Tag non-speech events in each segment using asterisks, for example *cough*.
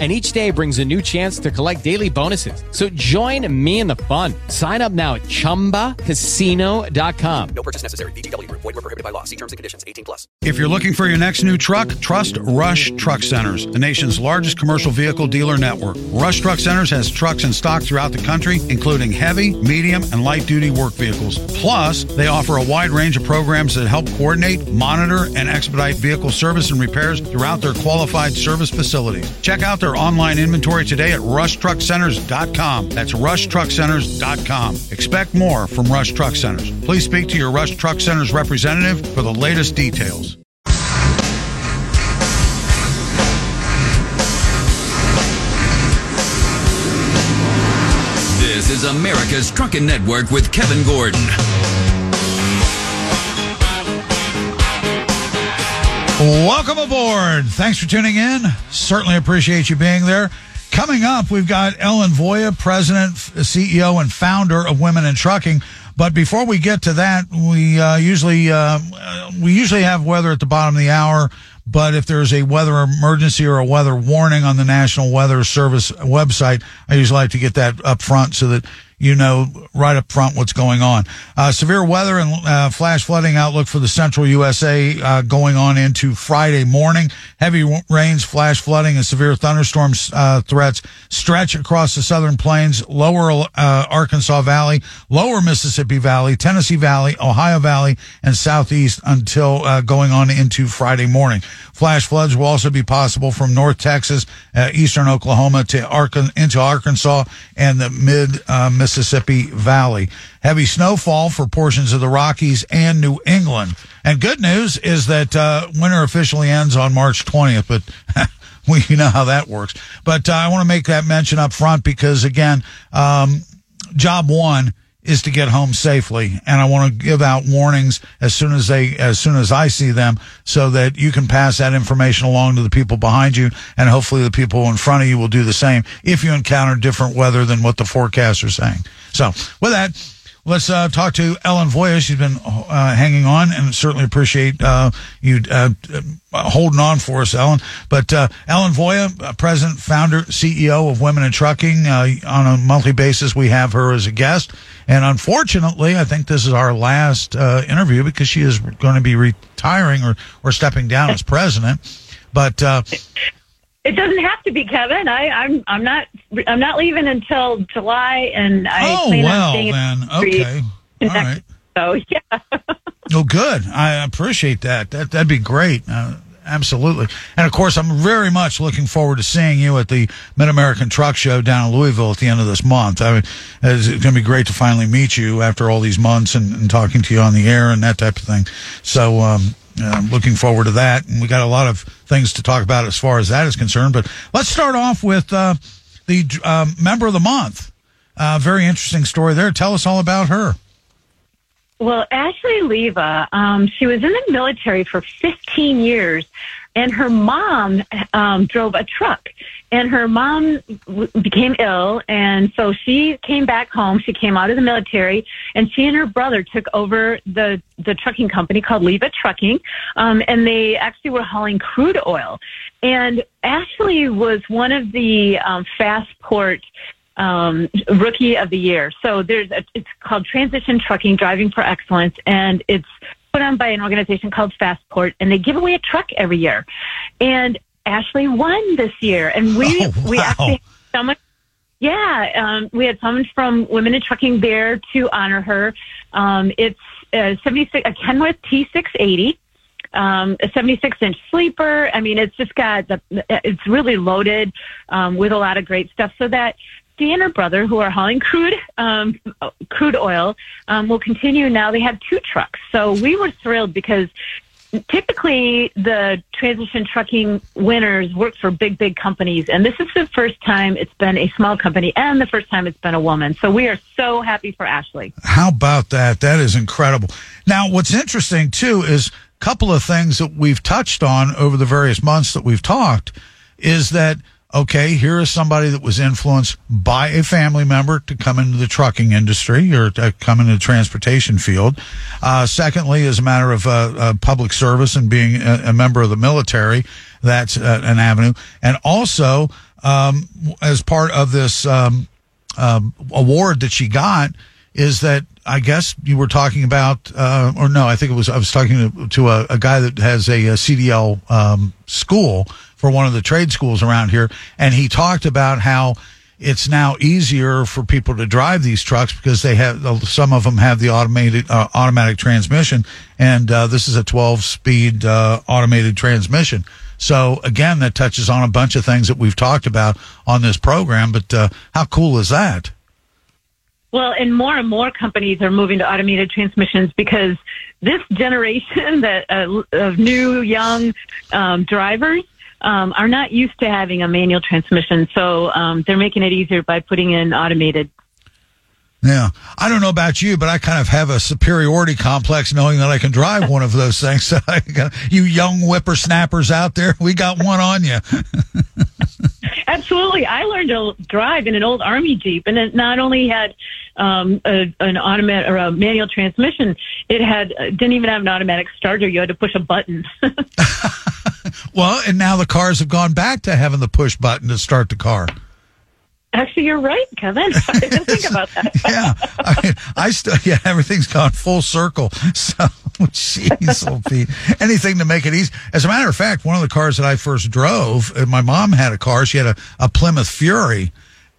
and each day brings a new chance to collect daily bonuses. So join me in the fun. Sign up now at ChumbaCasino.com. No purchase necessary. VGW. Void were prohibited by law. See terms and conditions. 18 plus. If you're looking for your next new truck, trust Rush Truck Centers, the nation's largest commercial vehicle dealer network. Rush Truck Centers has trucks in stock throughout the country, including heavy, medium, and light-duty work vehicles. Plus, they offer a wide range of programs that help coordinate, monitor, and expedite vehicle service and repairs throughout their qualified service facilities. Check out their online inventory today at rushtruckcenters.com. That's rushtruckcenters.com. Expect more from Rush Truck Centers. Please speak to your Rush Truck Centers representative for the latest details. This is America's Trucking Network with Kevin Gordon. Welcome aboard. Thanks for tuning in. Certainly appreciate you being there. Coming up, we've got Ellen Voie, President, CEO, and founder of Women in Trucking. But before we get to that, we uh, usually uh, we usually have weather at the bottom of the hour. But if there's a weather emergency or a weather warning on the National Weather Service website, I usually like to get that up front so that you know right up front what's going on. Uh, severe weather and uh, flash flooding outlook for the central USA uh, going on into Friday morning. Heavy rains, flash flooding, and severe thunderstorms uh, threats stretch across the southern plains, lower uh, Arkansas Valley, lower Mississippi Valley, Tennessee Valley, Ohio Valley, and southeast until uh, going on into Friday morning. Flash floods will also be possible from North Texas, eastern Oklahoma to Arkan- into Arkansas and the mid Mississippi Valley. Heavy snowfall for portions of the Rockies and New England. And good news is that uh, winter officially ends on March 20th, but *laughs* we know how that works. But uh, I want to make that mention up front because, again, um, job one is to get home safely. And I want to give out warnings as soon as they, as soon as I see them so that you can pass that information along to the people behind you. And hopefully the people in front of you will do the same if you encounter different weather than what the forecasts are saying. So with that, Let's uh, talk to Ellen Voie. She's been uh, hanging on, and certainly appreciate uh, you uh, holding on for us, Ellen. But uh, Ellen Voie, uh, president, founder, CEO of Women in Trucking. on a monthly basis, we have her as a guest, and unfortunately, I think this is our last interview because she is going to be retiring or or stepping down as president. But it doesn't have to be Kevin. I, I'm I'm not I'm not leaving until July, and I oh plan well on staying then okay all right. So yeah. *laughs* oh, good. I appreciate that. That that'd be great. Uh, absolutely. And of course, I'm very much looking forward to seeing you at the Mid American Truck Show down in Louisville at the end of this month. I mean, it's going to be great to finally meet you after all these months and, and talking to you on the air and that type of thing. So, um, I'm looking forward to that. And we got a lot of things to talk about as far as that is concerned. But let's start off with uh, the uh, member of the month. Uh, very interesting story there. Tell us all about her. Well, Ashley Leva, um, she was in the military for 15 years, and her mom um, drove a truck. And her mom w- became ill and so she came back home. She came out of the military and she and her brother took over the the trucking company called leva trucking um, and they actually were hauling crude oil. And ashley was one of the um, fastport um, rookie of the year so there's a, it's called transition trucking driving for excellence and it's put on by an organization called Fastport, and they give away a truck every year. And Ashley won this year, and we Oh, we wow. actually someone. Yeah, um, we had someone from Women in Trucking there to honor her. Um, it's uh, 76 a Kenworth T680, um, a 76 inch sleeper. I mean, it's just got the it's really loaded um, with a lot of great stuff. So that she and her brother, who are hauling crude um, crude oil, um, will continue. Now they have two trucks, so we were thrilled because typically the transition trucking winners work for big, big companies. And this is the first time it's been a small company and the first time it's been a woman. So we are so happy for Ashley. How about that? That is incredible. Now, what's interesting too is a couple of things that we've touched on over the various months that we've talked is that okay, here is somebody that was influenced by a family member to come into the trucking industry or to come into the transportation field. Uh, secondly, as a matter of uh, uh, public service and being a, a, member of the military, that's uh, an avenue. And also, um, as part of this um, um, award that she got, is that I guess you were talking about, uh, or no, I think it was I was talking to, to a, a guy that has a, a CDL um, school for one of the trade schools around here, and he talked about how it's now easier for people to drive these trucks because they have some of them have the automated uh, automatic transmission, and uh, this is a 12 speed uh, automated transmission. So again, that touches on a bunch of things that we've talked about on this program. But uh, how cool is that? Well, and more and more companies are moving to automated transmissions because this generation that uh, of new young um, drivers um, are not used to having a manual transmission, so um, they're making it easier by putting in automated. Yeah, I don't know about you, but I kind of have a superiority complex knowing that I can drive one of those things. *laughs* So you young whippersnappers out there, we got one on you. *laughs* Absolutely, I learned to drive in an old Army Jeep, and it not only had um, a, an automatic or a manual transmission, it had didn't even have an automatic starter. You had to push a button. *laughs* well, and now the cars have gone back to having the push button to start the car. Actually, you're right, Kevin. *laughs* I didn't think about that. *laughs* yeah, I, I still yeah, everything's gone full circle. *laughs* So, jeez, oh, Pete, anything to make it easy. As a matter of fact, one of the cars that I first drove, my mom had a car. She had a, a Plymouth Fury,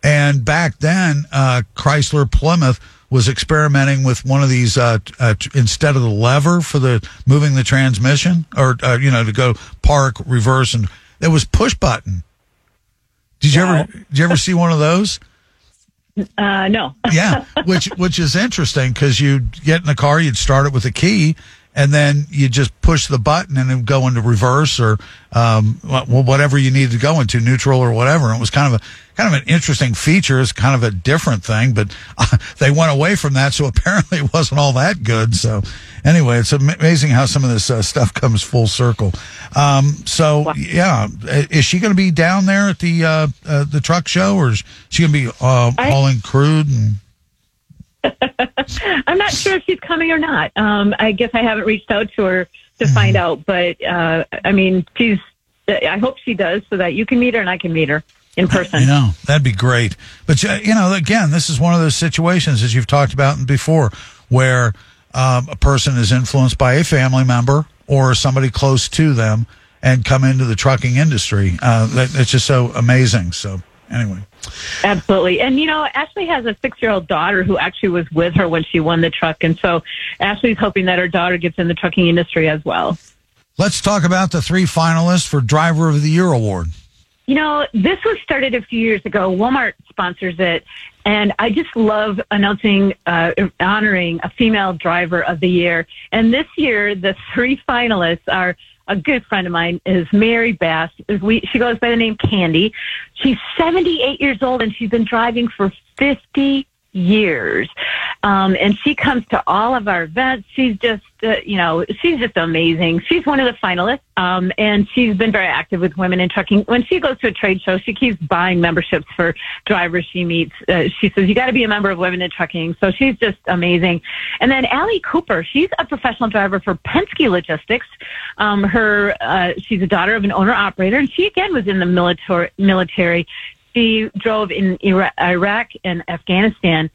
and back then, uh, Chrysler Plymouth was experimenting with one of these uh, uh, instead of the lever for the moving the transmission, or uh, you know, to go park, reverse, and it was push button. Did you ever did you ever see one of those? *laughs* Uh, no. yeah, which which is interesting because you get in the car, you'd start it with a key, and then you just push the button and then go into reverse or um, whatever you need to go into neutral or whatever. And it was kind of a kind of an interesting feature. It's kind of a different thing, but uh, *laughs* they went away from that, so *laughs* apparently it wasn't all that good. So anyway, it's amazing how some of this uh, stuff comes full circle. Um, so yeah, is she going to be down there at the uh, uh, the truck show, or is she going to be uh, hauling crude and? *laughs* I'm not sure if she's coming or not. Um, I guess I haven't reached out to her to mm-hmm. find out, but uh, I mean, she's. I hope she does, so that you can meet her and I can meet her in person. You know, that'd be great. But you know, again, this is one of those situations as you've talked about before, where um, a person is influenced by a family member or somebody close to them and come into the trucking industry. Uh, that, it's just so amazing. So anyway. Absolutely. And, you know, Ashley has a six year old daughter who actually was with her when she won the truck. And so Ashley's hoping that her daughter gets in the trucking industry as well. Let's talk about the three finalists for Driver of the Year award. You know, this was started a few years ago. Walmart sponsors it. And I just love announcing, uh, honoring a female driver of the year. And this year, the three finalists are a good friend of mine is Mary Bass. We, she goes by the name Candy. She's 78 years old and she's been driving for 50 years. Um, and she comes to all of our events. She's just, uh, you know, she's just amazing. She's one of the finalists. Um, and she's been very active with women in trucking. When she goes to a trade show, she keeps buying memberships for drivers she meets. Uh, she says, you got to be a member of Women in Trucking. So she's just amazing. And then Allie Cooper, she's a professional driver for Penske Logistics. Um, her, uh, she's a daughter of an owner operator and she again was in the military, military. She drove in Iraq and Afghanistan.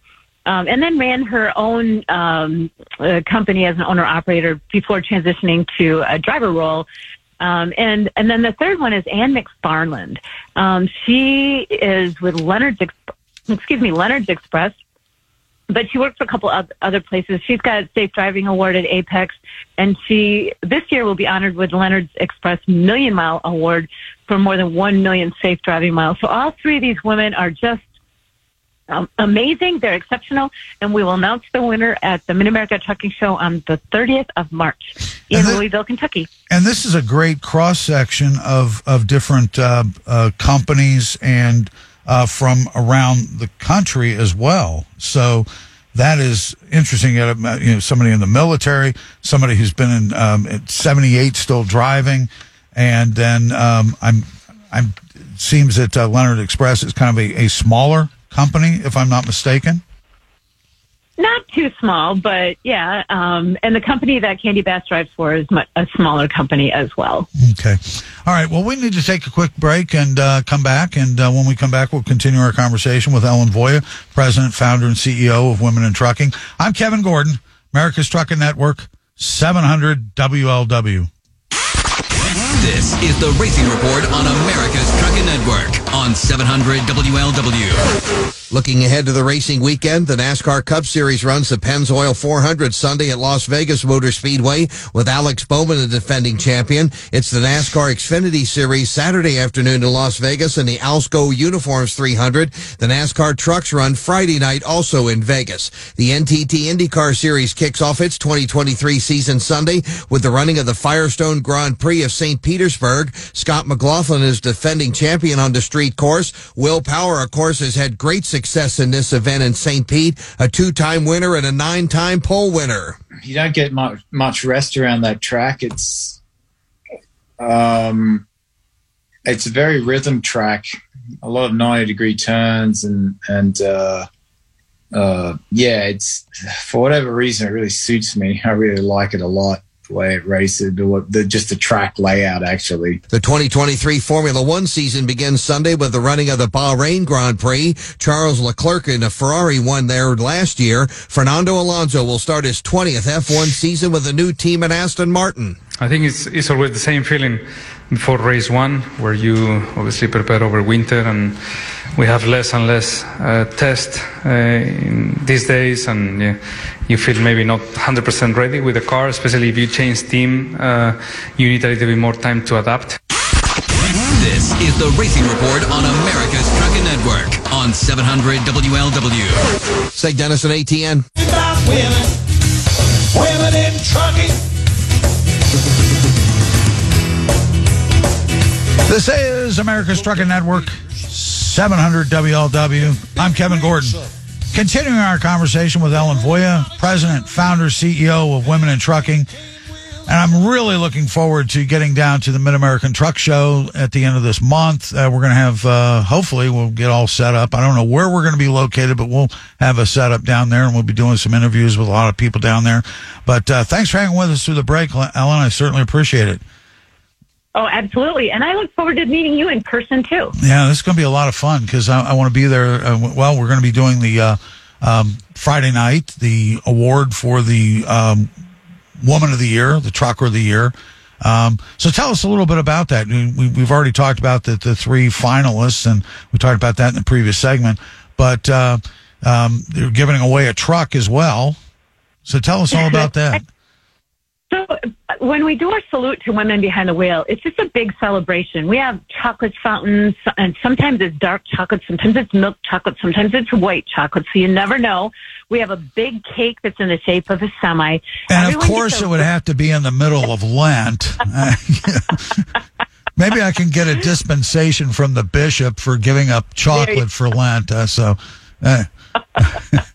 Um, and then ran her own um, uh, company as an owner operator before transitioning to a driver role. Um, and and then the third one is Anne McFarland. Um, she is with Leonard's, excuse me, Leonard's Express, but she worked for a couple of other places. She's got a safe driving award at Apex, and she this year will be honored with Leonard's Express Million Mile Award for more than one million safe driving miles. So all three of these women are just um, amazing. They're exceptional, and we will announce the winner at the Mid America Trucking Show on the 30th of March in the, Louisville, Kentucky. And this is a great cross section of of different uh, uh, companies and uh, from around the country as well. So that is interesting. You know, somebody in the military, somebody who's been in um, at 78 still driving, and then um, I'm I'm it seems that uh, Leonard Express is kind of a, a smaller company, if I'm not mistaken. Not too small, but yeah. Um, and the company that Candy Bass drives for is a smaller company as well. Okay. All right. Well, we need to take a quick break and uh, come back. And uh, when we come back, we'll continue our conversation with Ellen Voie, President, Founder, and CEO of Women in Trucking. I'm Kevin Gordon, America's Trucking Network, 700 WLW. This is the Racing Report on America's Trucking Network on 700 WLW. Looking ahead to the racing weekend, the NASCAR Cup Series runs the Pennzoil 400 Sunday at Las Vegas Motor Speedway with Alex Bowman, the defending champion. It's the NASCAR Xfinity Series Saturday afternoon in Las Vegas and the Alsco Uniforms 300. The NASCAR Trucks run Friday night also in Vegas. The NTT IndyCar Series kicks off its 2023 season Sunday with the running of the Firestone Grand Prix of St. Petersburg. Scott McLaughlin is defending champion on the street course. Will Power, of course, has had great success in this event in St. Pete, a two-time winner and a nine-time pole winner. you don't get much much rest around that track. It's um, it's a very rhythm track. A lot of ninety degree turns and and uh, uh, yeah, it's for whatever reason it really suits me. I really like it a lot. The way it races, the, the just the track layout actually. The 2023 Formula One season begins Sunday with the running of the Bahrain Grand Prix. Charles Leclerc in a Ferrari won there last year. Fernando Alonso will start his 20th F1 season with a new team at Aston Martin. I think it's, it's always the same feeling before race one, where you obviously prepare over winter, and we have less and less uh, test uh, in these days, and yeah, you feel maybe not 100% ready with the car, especially if you change team. Uh, you need a little bit more time to adapt. This is the Racing Report on America's Trucking Network on 700 WLW. Say Dennis and ATN. women, women in trucking. This is America's Trucking Network, 700 WLW. I'm Kevin Gordon. Continuing our conversation with Ellen Voie, President, Founder, CEO of Women in Trucking. And I'm really looking forward to getting down to the Mid American Truck Show at the end of this month. Uh, we're going to have, uh, hopefully, we'll get all set up. I don't know where we're going to be located, but we'll have a setup down there and we'll be doing some interviews with a lot of people down there. But uh, thanks for hanging with us through the break, Ellen. I certainly appreciate it. Oh, absolutely. And I look forward to meeting you in person too. Yeah, this is going to be a lot of fun because I, I want to be there. Uh, well, we're going to be doing the uh, um, Friday night, the award for the um, Woman of the Year, the Trucker of the Year. Um, so tell us a little bit about that. We, we've already talked about the, the three finalists, and we talked about that in the previous segment. But uh, um, they're giving away a truck as well. So tell us all about *laughs* that. So when we do our salute to women behind the wheel, it's just a big celebration. We have chocolate fountains, and sometimes it's dark chocolate, sometimes it's milk chocolate, sometimes it's white chocolate. So you never know. We have a big cake that's in the shape of a semi. And Everyone of course, a- it would have to be in the middle of Lent. *laughs* Maybe I can get a dispensation from the bishop for giving up chocolate for Lent. Uh, so, uh, *laughs*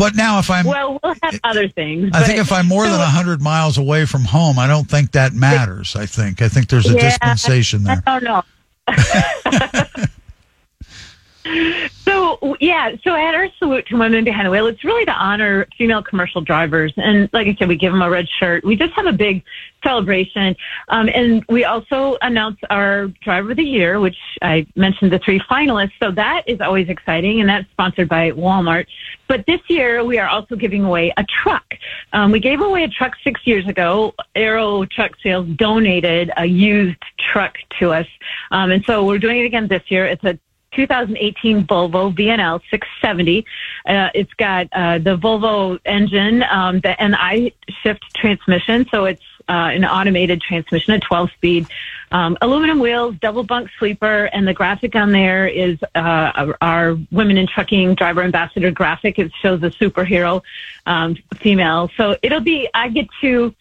but now if I'm, Well, we'll have other things. I think if I'm more so- than hundred miles away from home, I don't think that matters. I think I think there's a Yeah, dispensation there. I don't know. *laughs* *laughs* *laughs* so yeah, so at our salute to women behind the wheel, it's really to honor female commercial drivers, and like I said, we give them a red shirt. We just have a big celebration, um, and we also announce our driver of the year, which I mentioned the three finalists. So that is always exciting, and that's sponsored by Walmart. But this year, we are also giving away a truck. Um, we gave away a truck six years ago. Arrow Truck Sales donated a used truck to us. Um, and so we're doing it again this year. It's a 2018 Volvo VNL 670. Uh, it's got uh, the Volvo engine, um, the NI shift transmission. So it's uh, an automated transmission, a 12 speed, um, aluminum wheels, double bunk sleeper, and the graphic on there is uh, our- women in trucking driver ambassador graphic. It shows a superhero um, female. So it'll be, I get to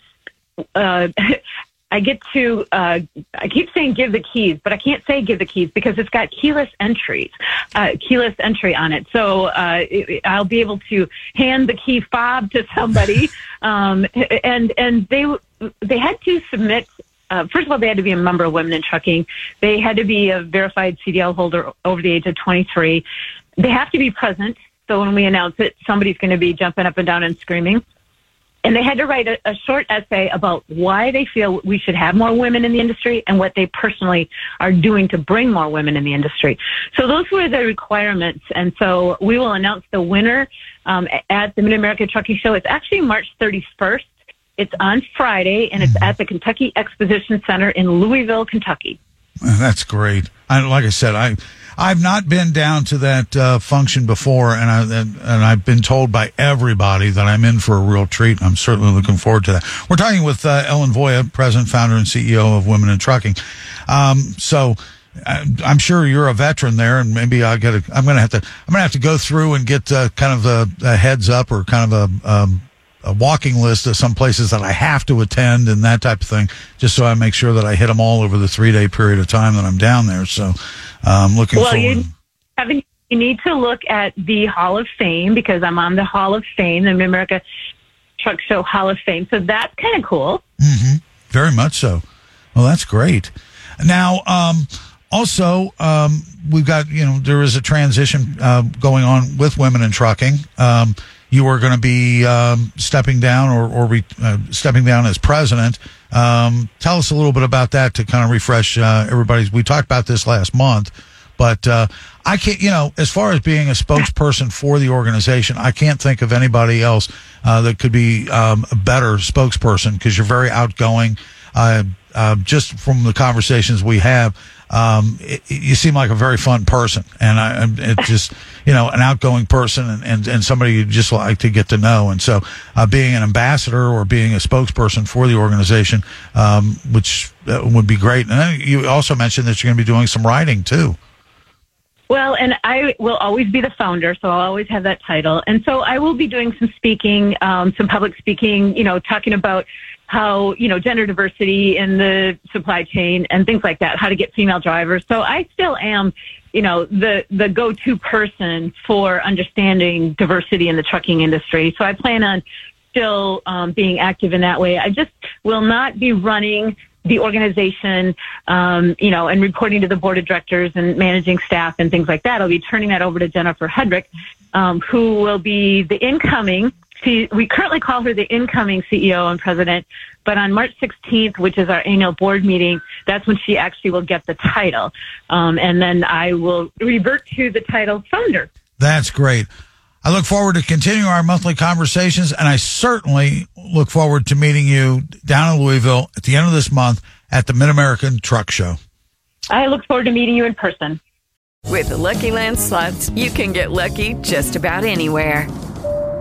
uh, *laughs* I get to, uh, I keep saying give the keys, but I can't say give the keys because it's got keyless entries, uh, keyless entry on it. So, uh, it, I'll be able to hand the key fob to somebody. *laughs* um, and, and they, they had to submit uh, first of all, they had to be a member of Women in Trucking. They had to be a verified CDL holder over the age of 23. They have to be present. So when we announce it, somebody's going to be jumping up and down and screaming. And they had to write a, a short essay about why they feel we should have more women in the industry and what they personally are doing to bring more women in the industry. So those were the requirements. And so we will announce the winner um, at the Mid America Trucking Show. It's actually March 31st. It's on Friday, and it's at the Kentucky Exposition Center in Louisville, Kentucky. That's great. I, like I said, I I've not been down to that uh, function before, and I and, I've been told by everybody that I'm in for a real treat. I'm certainly looking forward to that. We're talking with uh, Ellen Voie, president, founder, and CEO of Women in Trucking. Um, so. I- I'm sure you're a veteran there, and maybe I get. A, I'm going to have to. I'm going to have to go through and get uh, kind of a, a heads up or kind of a um, a walking list of some places that I have to attend and that type of thing, just so I make sure that I hit them all over the three day period of time that I'm down there. So I'm looking for. well, forward. you haven't. You need to look at the Hall of Fame because I'm on the Hall of Fame, the Mid-America Truck Show Hall of Fame. So that's kind of cool. hmm Very much so. Well, that's great. Now, um, also, um, we've got, you know, there is a transition uh, going on with women in trucking. Um, you are going to be um, stepping down or, or re, uh, stepping down as president. Um, tell us a little bit about that to kind of refresh uh, everybody's. We talked about this last month, but uh, I can't, you know, as far as being a spokesperson for the organization, I can't think of anybody else uh, that could be um, a better spokesperson because you're very outgoing. Uh, uh, just from the conversations we have, um, it, it- you seem like a very fun person, and I, I'm it's *laughs* just you know an outgoing person and, and, and somebody you just like to get to know. And so, uh, being an ambassador or being a spokesperson for the organization, um, which uh, would be great. And then you also mentioned that you're going to be doing some writing too. Well, and I will always be the founder, so I'll always have that title. And so I will be doing some speaking, um, some public speaking, you know, talking about how, you know, gender diversity in the supply chain and things like that, how to get female drivers. So I still am, you know, the, the go-to person for understanding diversity in the trucking industry. So I plan on still um, being active in that way. I just will not be running the organization, um, you know, and reporting to the board of directors and managing staff and things like that. I'll be turning that over to Jennifer Hedrick, um, who will be the incoming. She, we currently call her the incoming CEO and president, but on March 16th, which is our annual board meeting, that's when she actually will get the title. Um, and then I will revert to the title founder. That's great. I look forward to continuing our monthly conversations, and I certainly look forward to meeting you down in Louisville at the end of this month at the Mid American Truck Show. I look forward to meeting you in person. With the Lucky Land slots, you can get lucky just about anywhere.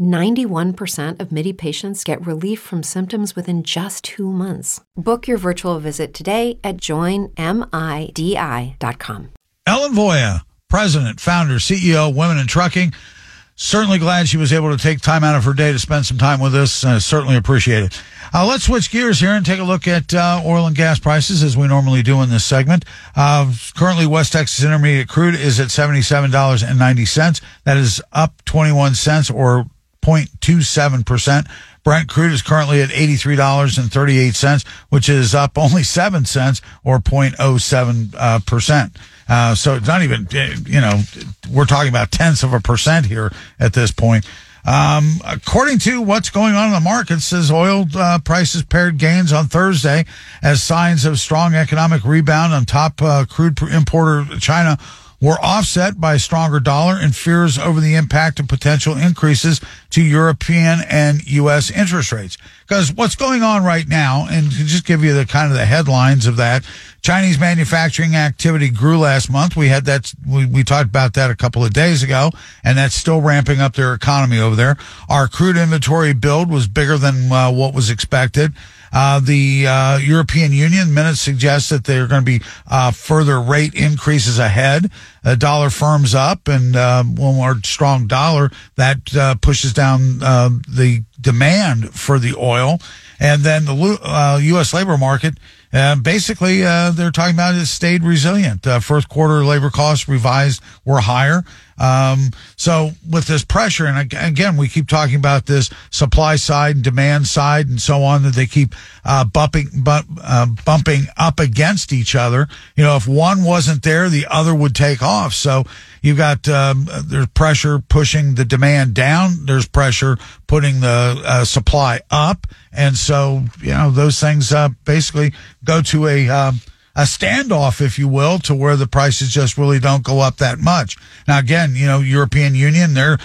91% of MIDI patients get relief from symptoms within just two months. Book your virtual visit today at joinmidi.com. Ellen Voie, president, founder, CEO, Women in Trucking. Certainly glad she was able to take time out of her day to spend some time with us. Uh, certainly appreciate it. Uh, let's switch gears here and take a look at uh, oil and gas prices as we normally do in this segment. Uh, currently, West Texas Intermediate crude is at $77.90. That is up 21 cents or 0.27%. Brent crude is currently at $83.38, which is up only 7 cents or 0.07%. Uh. Uh, so it's not even, uh, you know, we're talking about tenths of a percent here at this point. Um, according to what's going on in the market, says oil uh, prices paired gains on Thursday as signs of strong economic rebound on top uh, crude importer China were offset by a stronger dollar and fears over the impact of potential increases to European and U.S. interest rates. Because what's going on right now, and to just give you the kind of the headlines of that, Chinese manufacturing activity grew last month. We had that, we, we talked about that a couple of days ago, and that's still ramping up their economy over there. Our crude inventory build was bigger than uh, what was expected. Uh, the uh, European Union minutes suggest that there are going to be uh, further rate increases ahead. The dollar firms up, and uh, one more strong dollar that uh, pushes down uh, the demand for the oil. And then the U.S. labor market and basically, uh, they're talking about it stayed resilient. Uh, first quarter labor costs revised were higher. Um, so with this pressure, and again, we keep talking about this supply side and demand side and so on that they keep, uh, bumping, bump, uh, bumping up against each other. You know, if one wasn't there, the other would take off. So you've got, um, there's pressure pushing the demand down. There's pressure putting the uh, supply up. And so, you know, those things, uh, basically go to a, um, a standoff, if you will, to where the prices just really don't go up that much. Now, again, you know, European Union, they're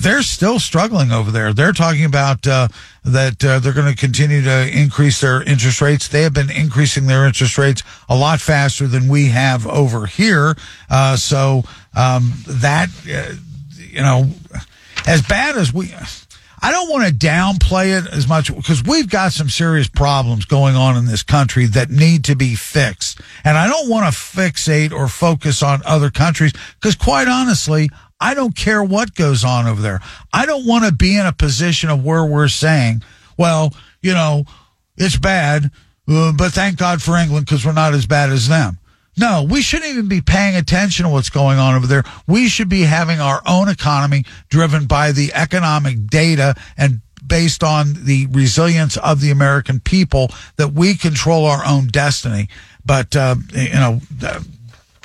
they're still struggling over there. They're talking about uh, that uh, they're going to continue to increase their interest rates. They have been increasing their interest rates a lot faster than we have over here. Uh, so um, that uh, you know, as bad as we I don't want to downplay it as much because we've got some serious problems going on in this country that need to be fixed. And I don't want to fixate or focus on other countries because quite honestly, I don't care what goes on over there. I don't want to be in a position of where we're saying, well, you know, it's bad, uh, but thank God for England because we're not as bad as them. No, we shouldn't even be paying attention to what's going on over there. We should be having our own economy driven by the economic data and based on the resilience of the American people that we control our own destiny. But, uh, you know,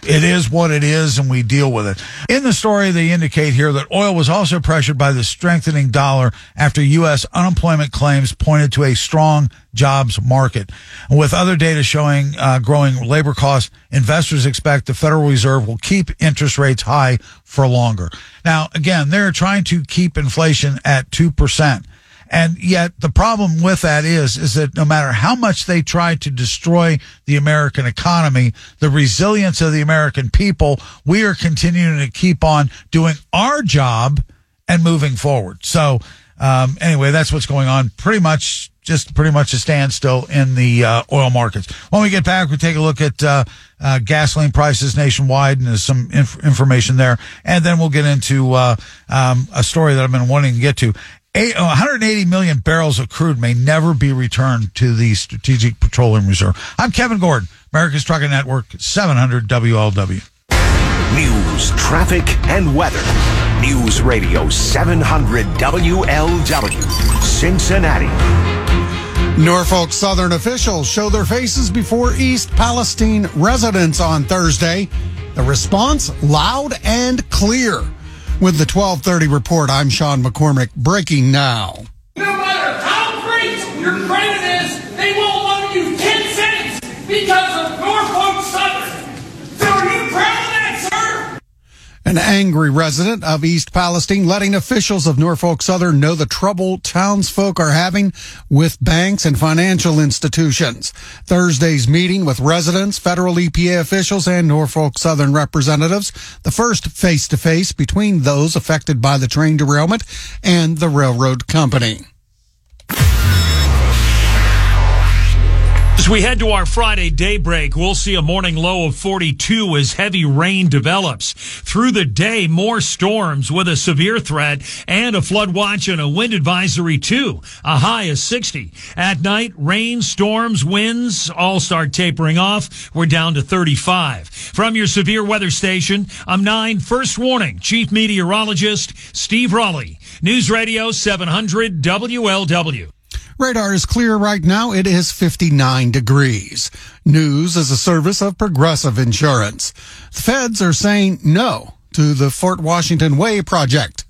it is what it is and we deal with it. In the story, they indicate here that oil was also pressured by the strengthening dollar after U.S. unemployment claims pointed to a strong jobs market. With other data showing uh, growing labor costs, investors expect the Federal Reserve will keep interest rates high for longer. Now, again, they're trying to keep inflation at 2%. And yet the problem with that is, is that no matter how much they try to destroy the American economy, the resilience of the American people, we are continuing to keep on doing our job and moving forward. So, um, anyway, that's what's going on. Pretty much, just pretty much a standstill in the uh, oil markets. When we get back, we take a look at uh, uh, gasoline prices nationwide, and there's some inf- information there, and then we'll get into uh, um, a story that I've been wanting to get to. 180 million barrels of crude may never be returned to the Strategic Petroleum Reserve. I'm Kevin Gordon, America's Trucking Network, 700 WLW. News, traffic, and weather. News Radio 700 WLW, Cincinnati. Norfolk Southern officials show their faces before East Palestine residents on Thursday. The response loud and clear. With the 1230 report, I'm Sean McCormick. Breaking now. No matter how great your credit is, they won't loan you 10 cents because of Norfolk Southern. So are you proud of that, sir? An angry resident of East Palestine letting officials of Norfolk Southern know the trouble townsfolk are having with banks and financial institutions. Thursday's meeting with residents, federal EPA officials, and Norfolk Southern representatives, the first face to face between those affected by the train derailment and the railroad company. As we head to our Friday daybreak, we'll see a morning low of 42 as heavy rain develops. Through the day, more storms with a severe threat and a flood watch and a wind advisory too. A high of 60. At night, rain, storms, winds all start tapering off. We're down to 35. From your severe weather station, I'm 9 First Warning Chief Meteorologist Steve Raleigh. News Radio 700 WLW. Radar is clear right now. It is 59 degrees. News is a service of Progressive Insurance. The feds are saying no to the Fort Washington Way project.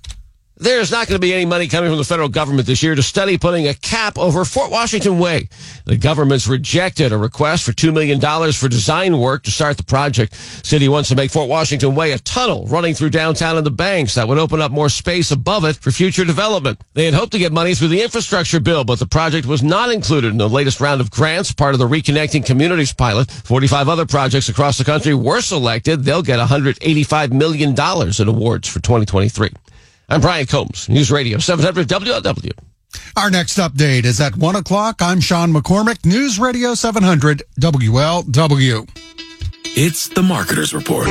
There's not going to be any money coming from the federal government this year to study putting a cap over Fort Washington Way. The government's rejected a request for $2 million for design work to start the project. City wants to make Fort Washington Way a tunnel running through downtown and the banks that would open up more space above it for future development. They had hoped to get money through the infrastructure bill, but the project was not included in the latest round of grants, part of the Reconnecting Communities pilot. 45 other projects across the country were selected. They'll get $185 million in awards for 2023. I'm Brian Combs, News Radio 700 WLW. Our next update is at 1 o'clock. I'm Sean McCormick, News Radio 700 WLW. It's the Marketer's Report.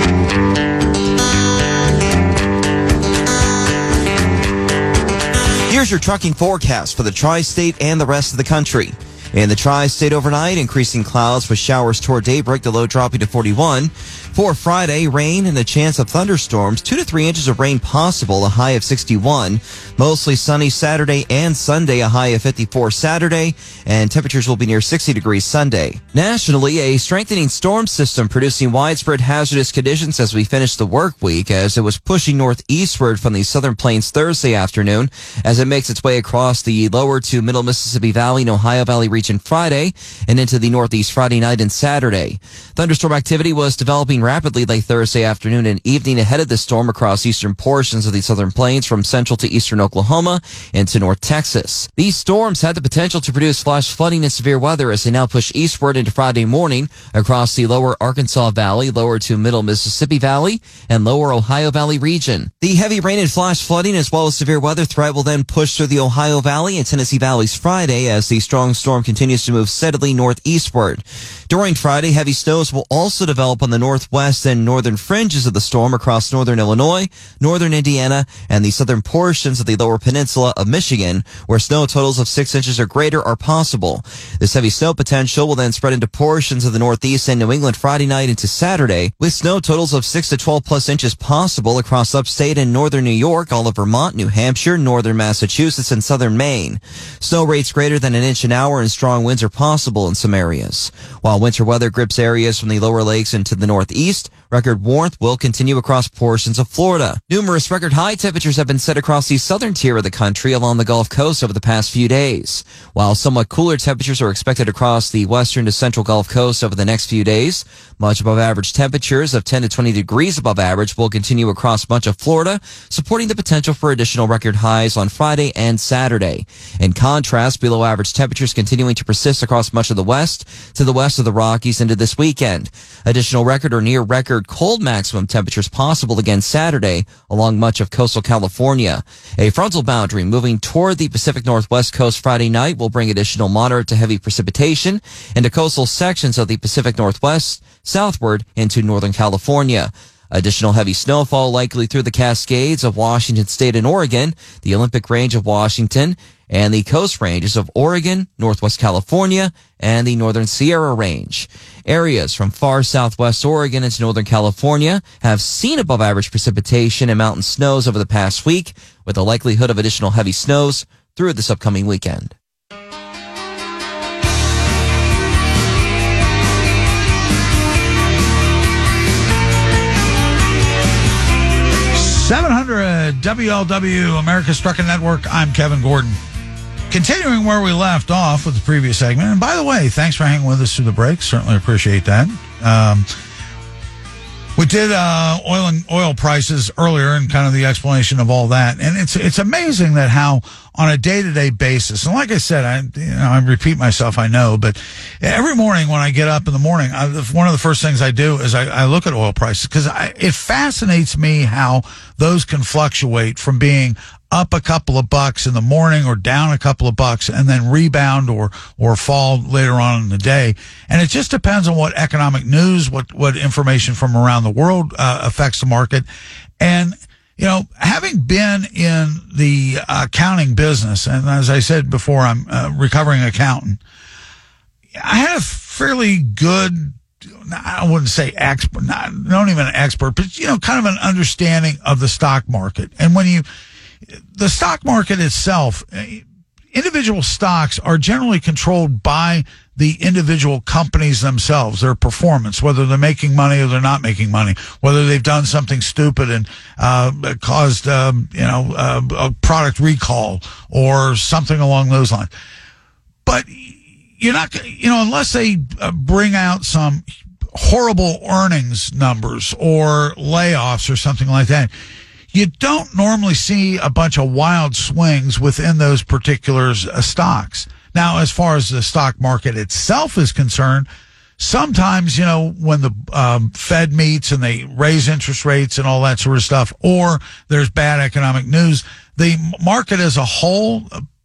Here's your trucking forecast for the tri state and the rest of the country. In the tri state overnight, increasing clouds with showers toward daybreak, the low dropping to 41. For Friday, rain and a chance of thunderstorms, two to three inches of rain possible, a high of 61. Mostly sunny Saturday and Sunday, a high of 54 Saturday, and temperatures will be near 60 degrees Sunday. Nationally, a strengthening storm system producing widespread hazardous conditions as we finish the work week as it was pushing northeastward from the southern plains Thursday afternoon as it makes its way across the lower to middle Mississippi Valley and Ohio Valley region Friday and into the northeast Friday night and Saturday. Thunderstorm activity was developing rapidly late Thursday afternoon and evening ahead of the storm across eastern portions of the southern plains from central to eastern Oklahoma into north Texas. These storms had the potential to produce flash flooding and severe weather as they now push eastward into Friday morning across the lower Arkansas Valley, lower to middle Mississippi Valley, and lower Ohio Valley region. The heavy rain and flash flooding as well as severe weather threat will then push through the Ohio Valley and Tennessee Valleys Friday as the strong storm continues to move steadily northeastward. During Friday, heavy snows will also develop on the northwest and northern fringes of the storm across northern Illinois, northern Indiana, and the southern portions of the lower peninsula of Michigan, where snow totals of six inches or greater are possible. This heavy snow potential will then spread into portions of the northeast and New England Friday night into Saturday, with snow totals of six to 12 plus inches possible across upstate and northern New York, all of Vermont, New Hampshire, northern Massachusetts, and southern Maine. Snow rates greater than an inch an hour and strong winds are possible in some areas. While winter weather grips areas from the lower lakes into the northeast, record warmth will continue across portions of Florida. Numerous record high temperatures have been set across the southern tier of the country along the Gulf Coast over the past few days. While somewhat cooler temperatures are expected across the western to central Gulf Coast over the next few days, much above average temperatures of 10 to 20 degrees above average will continue across much of Florida, supporting the potential for additional record highs on Friday and Saturday. In contrast, below average temperatures continuing to persist across much of the west to the west of the Rockies into this weekend. Additional record or near record cold maximum temperatures possible again Saturday along much of coastal California. A frontal boundary moving toward the Pacific Northwest coast Friday night will bring additional moderate to heavy precipitation into coastal sections of the Pacific Northwest southward into Northern California. Additional heavy snowfall likely through the Cascades of Washington State and Oregon, the Olympic Range of Washington, and the coast ranges of Oregon, Northwest California, and the Northern Sierra Range. Areas from far southwest Oregon into Northern California have seen above average precipitation and mountain snows over the past week, with the likelihood of additional heavy snows through this upcoming weekend. Seven hundred WLW America's Trucking Network. I'm Kevin Gordon. Continuing where we left off with the previous segment, and by the way, thanks for hanging with us through the break. Certainly appreciate that. Um, we did uh, oil and oil prices earlier, and kind of the explanation of all that. And it's it's amazing that how on a day to day basis, and like I said, I you know I repeat myself, I know, but every morning when I get up in the morning, I, one of the first things I do is I, I look at oil prices because it fascinates me how those can fluctuate from being up a couple of bucks in the morning or down a couple of bucks and then rebound or or fall later on in the day and it just depends on what economic news what what information from around the world uh, affects the market and you know having been in the accounting business and as i said before i'm a recovering accountant i had a fairly good I wouldn't say expert, not, not even an expert, but you know, kind of an understanding of the stock market. And when you, the stock market itself, individual stocks are generally controlled by the individual companies themselves, their performance, whether they're making money or they're not making money, whether they've done something stupid and uh, caused, um, you know, uh, a product recall or something along those lines. But you're not, you know, unless they uh, bring out some horrible earnings numbers or layoffs or something like that, you don't normally see a bunch of wild swings within those particular uh, stocks. Now, as far as the stock market itself is concerned, sometimes, you know, when the um, Fed meets and they raise interest rates and all that sort of stuff, or there's bad economic news, the market as a whole,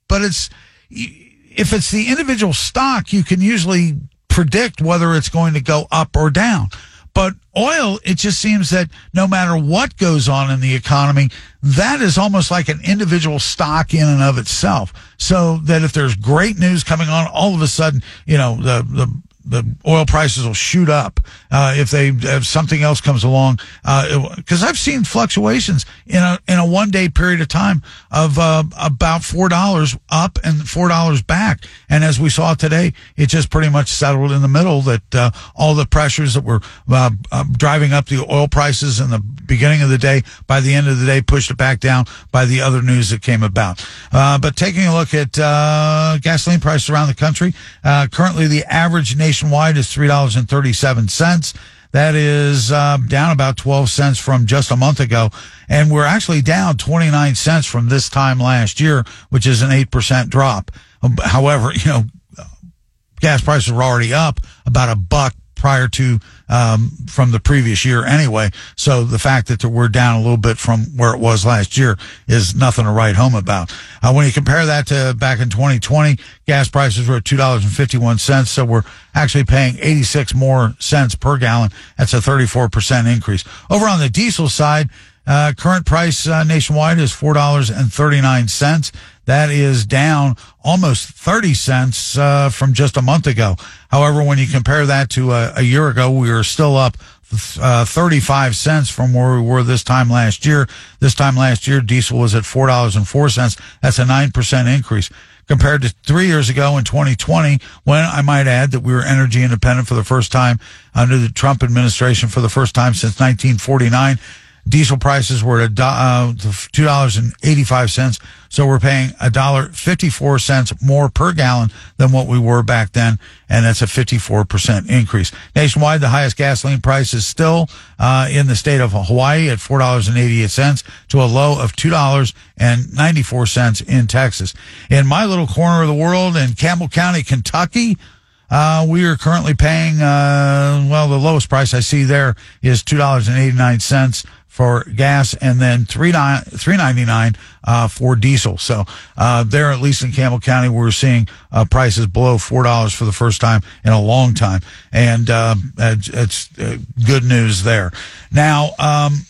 but it's, if it's the individual stock, you can usually predict whether it's going to go up or down. But oil, it just seems that no matter what goes on in the economy, that is almost like an individual stock in and of itself. So that if there's great news coming on, all of a sudden, you know, the, the, the oil prices will shoot up uh, if they if something else comes along. Because uh, I've seen fluctuations in a in a one day period of time of uh, about four dollars up and four dollars back. And as we saw today, it just pretty much settled in the middle. That uh, all the pressures that were uh, uh, driving up the oil prices in the beginning of the day, by the end of the day, pushed it back down by the other news that came about. but taking a look at gasoline prices around the country, currently the average nation nationwide is $3.37. That is uh, down about 12 cents from just a month ago. And we're actually down 29 cents from this time last year, which is an 8% drop. However, *laughs* you know, gas prices were already up about a buck prior to um, from the previous year anyway. So the fact that we're down a little bit from where it was last year is nothing to write home about. Uh, when you compare that to back in 2020, gas prices were at two dollars and fifty one cents. So we're actually paying 86 more cents per gallon. That's a 34 percent increase. Over on the diesel side. Uh, current price uh, nationwide is four dollars and thirty nine cents. That is down almost 30 cents uh, from just a month ago. However, when you compare that to a, a year ago, we were still up uh, 35 cents from where we were this time last year. This time last year, diesel was at $4.04. That's a 9% increase compared to three years ago in 2020, when I might add that we were energy independent for the first time under the Trump administration for the first time since 1949. Diesel prices were at uh, two dollars and eighty five cents, so we're paying a dollar fifty four cents more per gallon than what we were back then, and that's a fifty four percent increase nationwide. The highest gasoline price is still uh, in the state of Hawaii at four dollars and eighty eight cents to a low of two dollars and ninety four cents in Texas. In my little corner of the world in Campbell County, Kentucky. Uh, we are currently paying, uh, well, the lowest price I see there is $2.89 for gas and then three three ninety nine uh, for diesel. So uh, there, at least in Campbell County, we're seeing uh, prices below four dollars for the first time in a long time, and uh, it's, it's uh, good news there. Now. Um,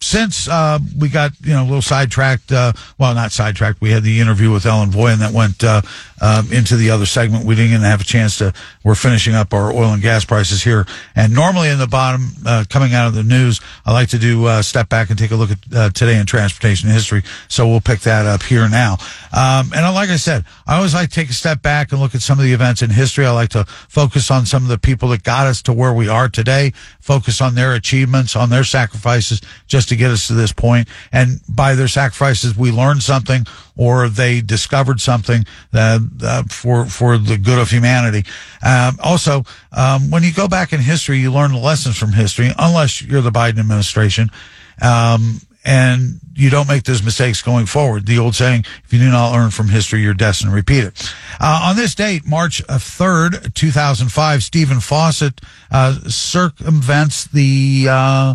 since uh, we got you know a little sidetracked, uh, well, not sidetracked. We had the interview with Ellen Voie, and that went uh, um, into the other segment. We didn't even have a chance to. We're finishing up our oil and gas prices here, and normally in the bottom, uh, coming out of the news, I like to do uh, step back and take a look at today in transportation history. So we'll pick that up here now. Um, and like I said, I always like to take a step back and look at some of the events in history. I like to focus on some of the people that got us to where we are today. Focus on their achievements, on their sacrifices, just to get us to this point. And by their sacrifices, we learned something or they discovered something uh, uh, for for the good of humanity. Um, also, um, when you go back in history, you learn lessons from history, unless you're the Biden administration. Um, and you don't make those mistakes going forward. The old saying, if you do not learn from history, you're destined to repeat it. Uh, on this date, March 3rd, 2005, Stephen Fossett uh, circumvents the uh,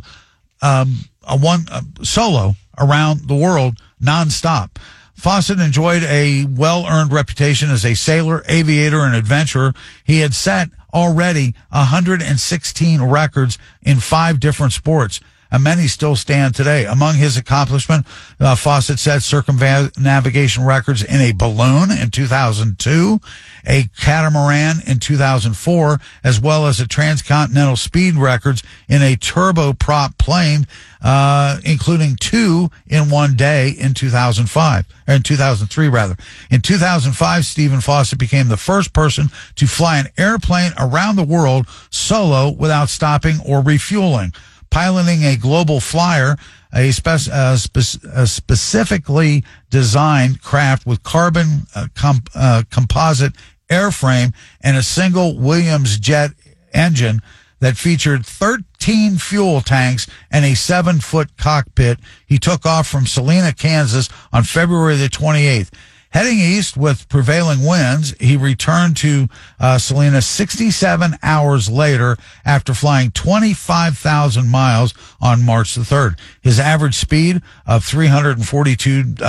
um, a one solo around the world nonstop. Fossett enjoyed a well earned reputation as a sailor, aviator, and adventurer. He had set already 116 records in five different sports. And many still stand today. Among his accomplishment, uh, Fossett set circumnavigation records in a balloon in 2002, a catamaran in 2004, as well as a transcontinental speed records in a turboprop plane, uh, including two in one day in 2005, or in 2003 rather. In 2005, Stephen Fossett became the first person to fly an airplane around the world solo without stopping or refueling piloting a global flyer, a, uh, spe- a specifically designed craft with carbon uh, uh, composite airframe and a single Williams jet engine that featured 13 fuel tanks and a seven foot cockpit. He took off from Salina, Kansas on February the 28th. Heading east with prevailing winds, he returned to uh, Salina 67 hours later after flying 25,000 miles on March the 3rd. His average speed of 342.2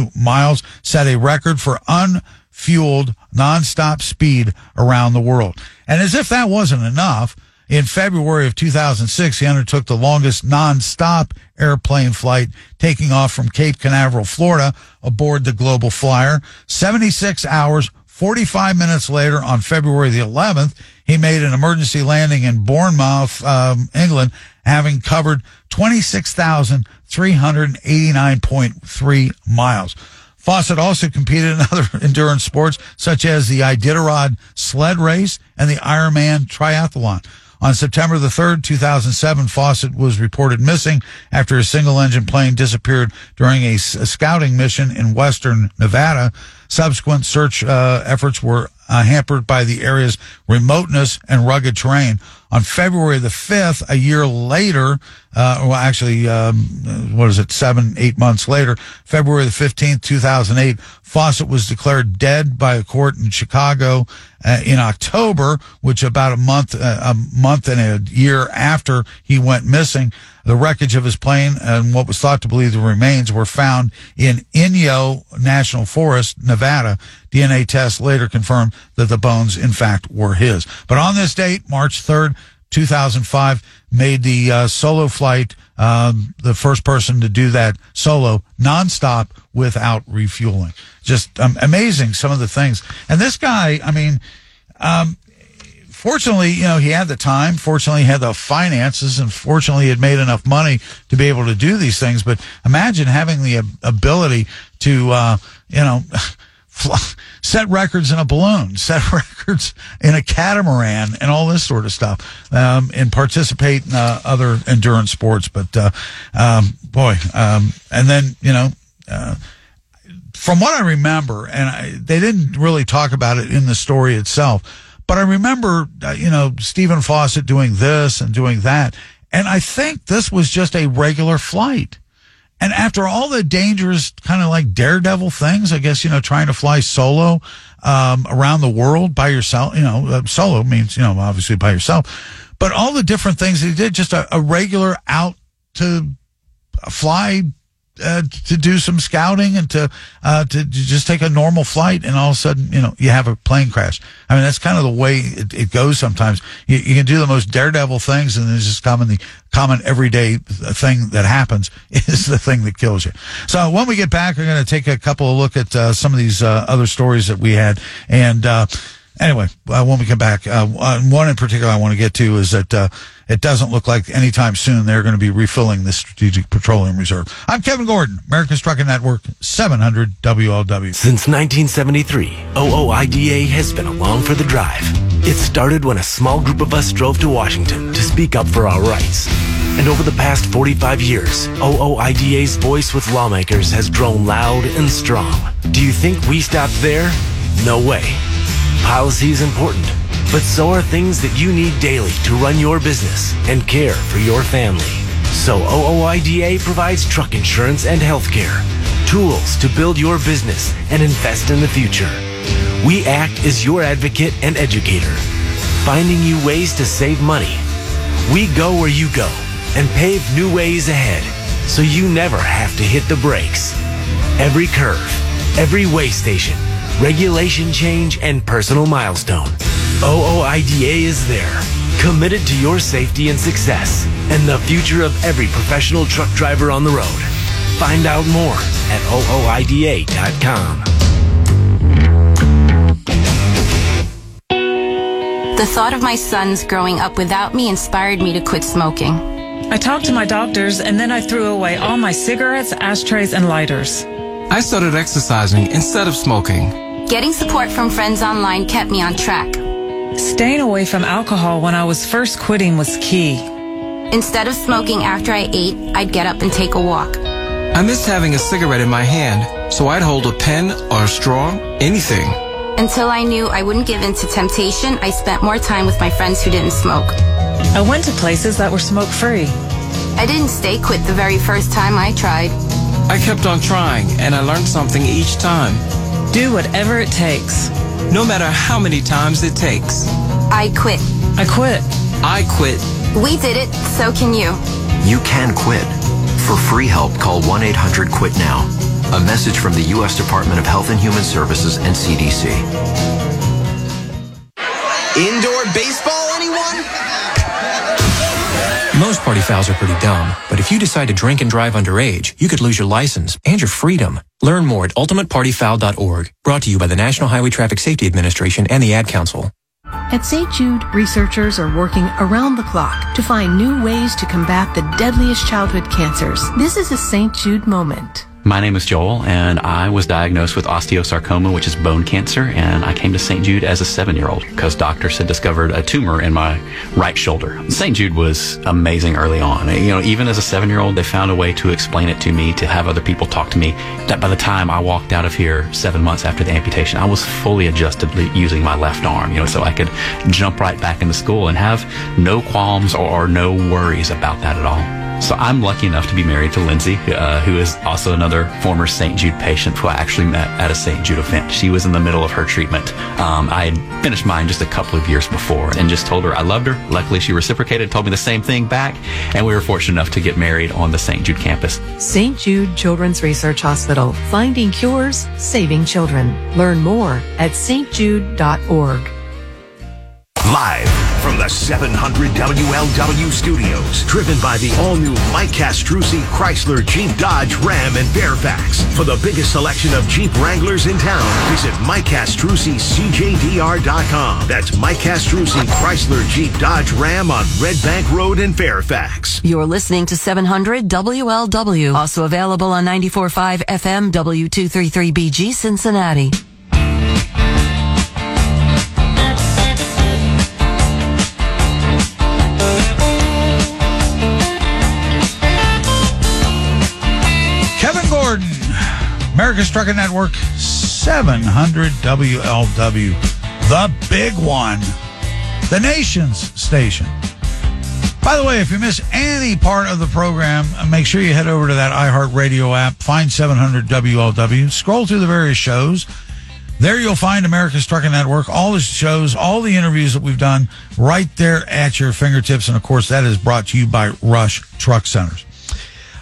um, miles set a record for unfueled nonstop speed around the world. And as if that wasn't enough, in February of 2006, he undertook the longest nonstop airplane flight, taking off from Cape Canaveral, Florida, aboard the Global Flyer. 76 hours, 45 minutes later, on February the 11th, he made an emergency landing in Bournemouth, um, England, having covered 26,389.3 miles. Fossett also competed in *laughs* other endurance sports such as the Iditarod sled race and the Ironman triathlon. On September the 3rd, 2007, Fossett was reported missing after a single engine plane disappeared during a, scouting mission in western Nevada. Subsequent search uh, efforts were uh, hampered by the area's remoteness and rugged terrain. On February the 5th, a year later, uh, well, actually, um, what is it, seven, eight months later, February the 15th, 2008, Fossett was declared dead by a court in Chicago uh, in October, which about a month, uh, a month and a year after he went missing. The wreckage of his plane and what was thought to be the remains were found in Inyo National Forest, Nevada. DNA tests later confirmed that the bones, in fact, were his. But on this date, March 3rd, 2005, made the uh, solo flight, um, the first person to do that solo, nonstop, without refueling. Just um, amazing, some of the things. And this guy, I mean, um, fortunately, you know, he had the time. Fortunately, he had the finances, and fortunately, he had made enough money to be able to do these things. But imagine having the ability to, uh, you know, *laughs* set records in a balloon, *laughs* set records in a catamaran, and all this sort of stuff, um, and participate in uh, other endurance sports. But uh, um, boy, um, and then you know. Uh, from what I remember, and I, they didn't really talk about it in the story itself, but I remember, uh, you know, Stephen Fossett doing this and doing that. And I think this was just a regular flight. And after all the dangerous kind of like daredevil things, I guess, you know, trying to fly solo, um, around the world by yourself, you know, uh, solo means, you know, obviously by yourself, but all the different things he did, just a, a regular out to fly uh, to do some scouting and to uh, to just take a normal flight, and all of a sudden, you know, you have a plane crash. I mean, that's kind of the way it, it goes. Sometimes you, you, can do the most daredevil things, and there's just common the common everyday thing that happens *laughs* is the thing that kills you. So when we get back, we're going to take a couple of look at uh, some of these uh, other stories that we had, and uh, anyway, when we come back, uh, uh, one in particular I want to get to is that uh, it doesn't look like anytime soon they're going to be refilling the Strategic Petroleum Reserve. I'm Kevin Gordon, America's Trucking Network, 700 WLW. Since 1973, OOIDA has been along for the drive. It started when a small group of us drove to Washington to speak up for our rights. And over the past 45 years, OOIDA's voice with lawmakers has grown loud and strong. Do you think we stopped there? No way. Policy is important but so are things that you need daily to run your business and care for your family. So OOIDA provides truck insurance and health care, tools to build your business and invest in the future. We act as your advocate and educator, finding you ways to save money. We go where you go and pave new ways ahead so you never have to hit the brakes. Every curve, every way station, regulation change, and personal milestone. OOIDA is there, Committed to your safety and success and the future of every professional truck driver on the road. Find out more at ooida.com. The thought of my sons growing up without me inspired me to quit smoking. I talked to my doctors and then I threw away all my cigarettes, ashtrays, and lighters. I started exercising instead of smoking. Getting support from friends online kept me on track. Staying away from alcohol when I was first quitting was key. Instead of smoking after I ate, I'd get up and take a walk. I missed having a cigarette in my hand, so I'd hold a pen or a straw, anything. Until I knew I wouldn't give in to temptation, I spent more time with my friends who didn't smoke. I went to places that were smoke free. I didn't stay quit the very first time I tried. I kept on trying, and I learned something each time. Do whatever it takes. No matter how many times it takes. I quit. I quit. I quit. We did it, so can you. You can quit. For free help, call 1 800 QUIT NOW. A message from the U.S. Department of Health and Human Services and CDC. Indoor baseball, anyone? Party fouls are pretty dumb, but if you decide to drink and drive underage, you could lose your license and your freedom. Learn more at ultimatepartyfoul.org. Brought to you by the National Highway Traffic Safety Administration and the Ad Council. At St. Jude, researchers are working around the clock to find new ways to combat the deadliest childhood cancers. This is a St. Jude moment. My name is Joel, and I was diagnosed with osteosarcoma, which is bone cancer, and I came to St. Jude as a seven year old because doctors had discovered a tumor in my right shoulder. St. Jude was amazing early on. You know, even as a seven year old, they found a way to explain it to me, to have other people talk to me. That by the time I walked out of here seven months after the amputation, I was fully adjusted using my left arm, you know, so I could jump right back into school and have no qualms or, or no worries about that at all. So I'm lucky enough to be married to Lindsay, uh, who is also another former St. Jude patient who I actually met at a St. Jude event. She was in the middle of her treatment. Um, I had finished mine just a couple of years before and just told her I loved her. Luckily, she reciprocated, told me the same thing back, and we were fortunate enough to get married on the St. Jude campus. St. Jude Children's Research Hospital, finding cures, saving children. Learn more at stjude.org. Live from the 700 WLW studios, driven by the all-new Mike Castrucci Chrysler Jeep Dodge Ram and Fairfax. For the biggest selection of Jeep Wranglers in town, visit Mike Castrucci CJDR.com. That's Mike Castrucci Chrysler Jeep Dodge Ram on Red Bank Road in Fairfax. You're listening to 700 WLW, also available on 94.5 FM W233BG Cincinnati. America's Trucking Network, 700 WLW, the big one, the nation's station. By the way, if you miss any part of the program, make sure you head over to that iHeartRadio app, find 700 WLW, scroll through the various shows. There you'll find America's Trucking Network, all the shows, all the interviews that we've done right there at your fingertips. And of course, that is brought to you by Rush Truck Centers.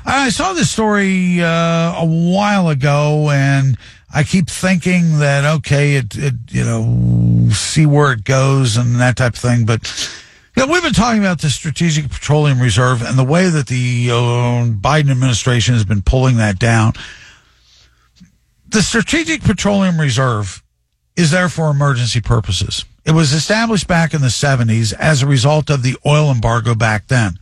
I saw this story uh, a while ago, and I keep thinking that okay, it, it you know see where it goes and that type of thing. But you know, we've been talking about the Strategic Petroleum Reserve and the way that the uh, Biden administration has been pulling that down. The Strategic Petroleum Reserve is there for emergency purposes. It was established back in the 70s as a result of the oil embargo back then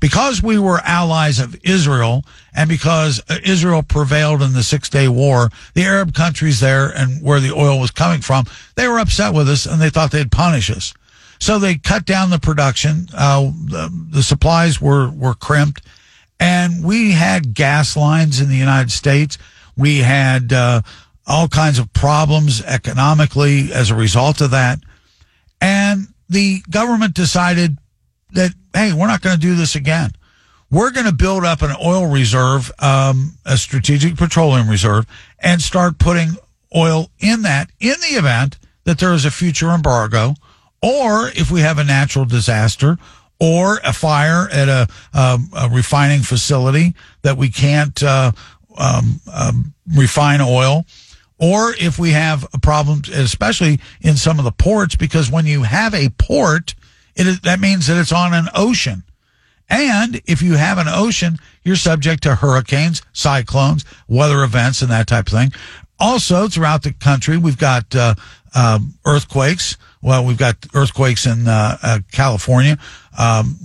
because we were allies of Israel and because Israel prevailed in the Six Day War, the Arab countries there and where the oil was coming from, they were upset with us and they thought they'd punish us. So they cut down the production. Uh, the, the supplies were, were crimped and we had gas lines in the United States. We had, uh, all kinds of problems economically as a result of that. And the government decided that, hey, we're not going to do this again. We're going to build up an oil reserve, um, a strategic petroleum reserve, and start putting oil in that in the event that there is a future embargo, or if we have a natural disaster, or a fire at a, um, a refining facility that we can't uh, um, um, refine oil, or if we have a problem, especially in some of the ports, because when you have a port, it is, that means that it's on an ocean. And if you have an ocean, you're subject to hurricanes, cyclones, weather events, and that type of thing. Also, throughout the country, we've got uh, um, earthquakes. Well, we've got earthquakes in uh, uh, California. Um,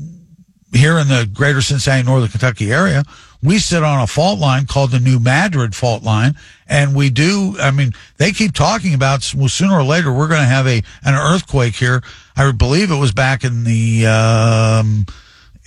here in the greater Cincinnati, northern Kentucky area, we sit on a fault line called the New Madrid fault line. And we do, I mean, they keep talking about well, sooner or later, we're going to have a, an earthquake here. I believe it was back in the, um,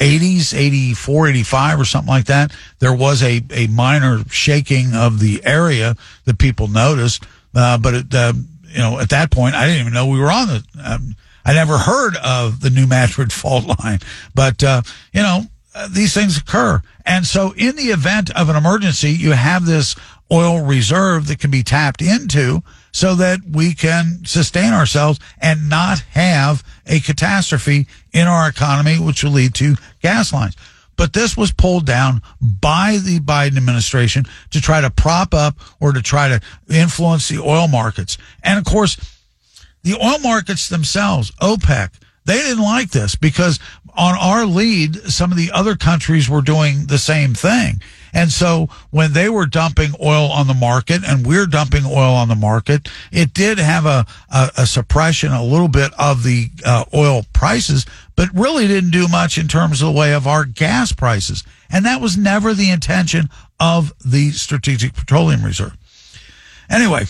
80s, 84, 85 or something like that. There was a, a minor shaking of the area that people noticed. Uh, but it, uh, you know, at that point, I didn't even know we were on the, um, I never heard of the New Madrid *laughs* fault line, but, uh, you know, uh, these things occur. And so in the event of an emergency, you have this oil reserve that can be tapped into so that we can sustain ourselves and not have a catastrophe in our economy, which will lead to gas lines. But this was pulled down by the Biden administration to try to prop up or to try to influence the oil markets. And of course, the oil markets themselves, OPEC, they didn't like this because on our lead, some of the other countries were doing the same thing. And so when they were dumping oil on the market and we're dumping oil on the market, it did have a, a, a suppression a little bit of the uh, oil prices, but really didn't do much in terms of the way of our gas prices. And that was never the intention of the Strategic Petroleum Reserve. Anyway,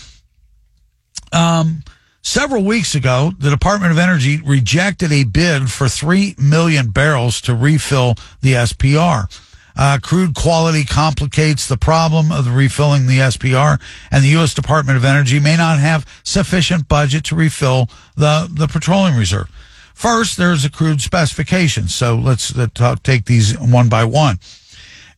um, Several weeks ago, the Department of Energy rejected a bid for 3 million barrels to refill the SPR. Uh, crude quality complicates the problem of refilling the SPR, and the U.S. Department of Energy may not have sufficient budget to refill the, the petroleum reserve. First, there's the crude specification. So let's, let's take these one by one.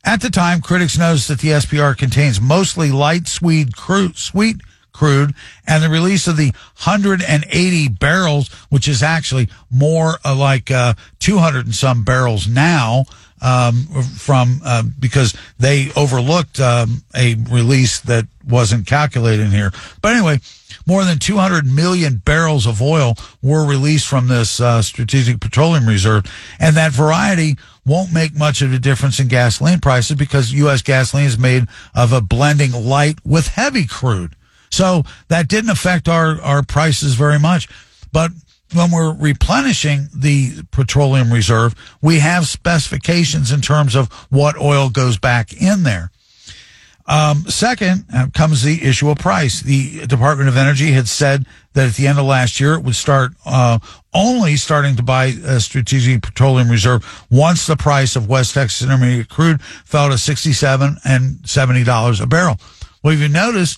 At the time, critics noticed that the SPR contains mostly light sweet crude, sweet crude and the release of the 180 barrels, which is actually more uh, like uh, 200 and some barrels now. Um, from uh, because they overlooked um, a release that wasn't calculated in here. But anyway, more than 200 million barrels of oil were released from this uh, strategic petroleum reserve, and that variety won't make much of a difference in gasoline prices because U.S. gasoline is made of a blending light with heavy crude. So that didn't affect our, our prices very much. But when we're replenishing the petroleum reserve, we have specifications in terms of what oil goes back in there. Um, second uh, comes the issue of price. The Department of Energy had said that at the end of last year it would start uh, only starting to buy a strategic petroleum reserve once the price of West Texas Intermediate crude fell to sixty-seven and seventy dollars a barrel. Well, if you notice,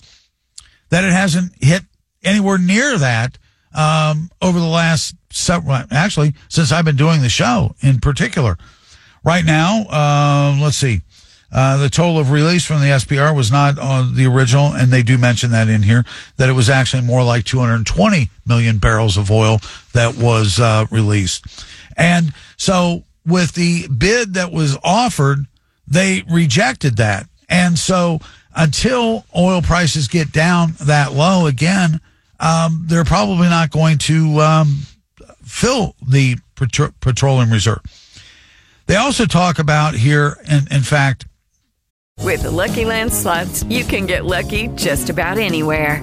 that it hasn't hit anywhere near that um, over the last several, actually, since I've been doing the show in particular. Right now, uh, let's see. Uh, the total of release from the SPR was not on the original, and they do mention that in here, that it was actually more like 220 million barrels of oil that was uh, released. And so with the bid that was offered, they rejected that. And so until oil prices get down that low again, um, they're probably not going to um, fill the petro- petroleum reserve. They also talk about here, in, in fact, with the Lucky Land slots, you can get lucky just about anywhere.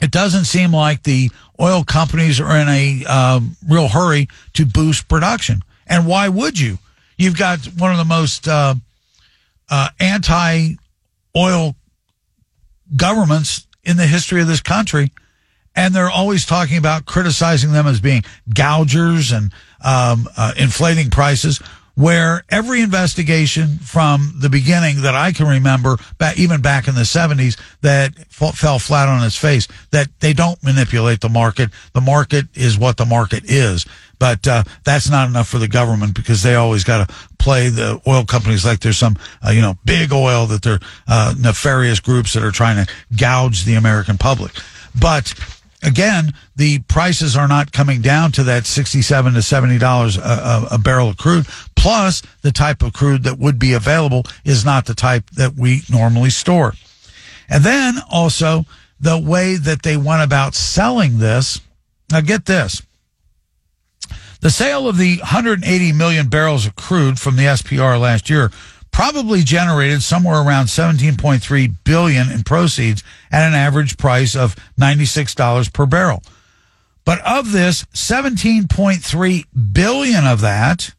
It doesn't seem like the oil companies are in a uh, real hurry to boost production. And why would you? You've got one of the most uh, uh, anti-oil governments in the history of this country, and they're always talking about criticizing them as being gougers and um, uh, inflating prices. Where every investigation from the beginning that I can remember, back, even back in the 70s, that f- fell flat on its face, that they don't manipulate the market. The market is what the market is. But uh, that's not enough for the government because they always got to play the oil companies like there's some, uh, you know, big oil that they're uh, nefarious groups that are trying to gouge the American public. But again, the prices are not coming down to that sixty-seven to seventy dollars a, a, barrel of crude. Plus, the type of crude that would be available is not the type that we normally store. And then also the way that they went about selling this. Now, get this: the sale of the 180 million barrels of crude from the SPR last year probably generated somewhere around 17.3 billion in proceeds at an average price of $96 per barrel. But of this, 17.3 billion of that,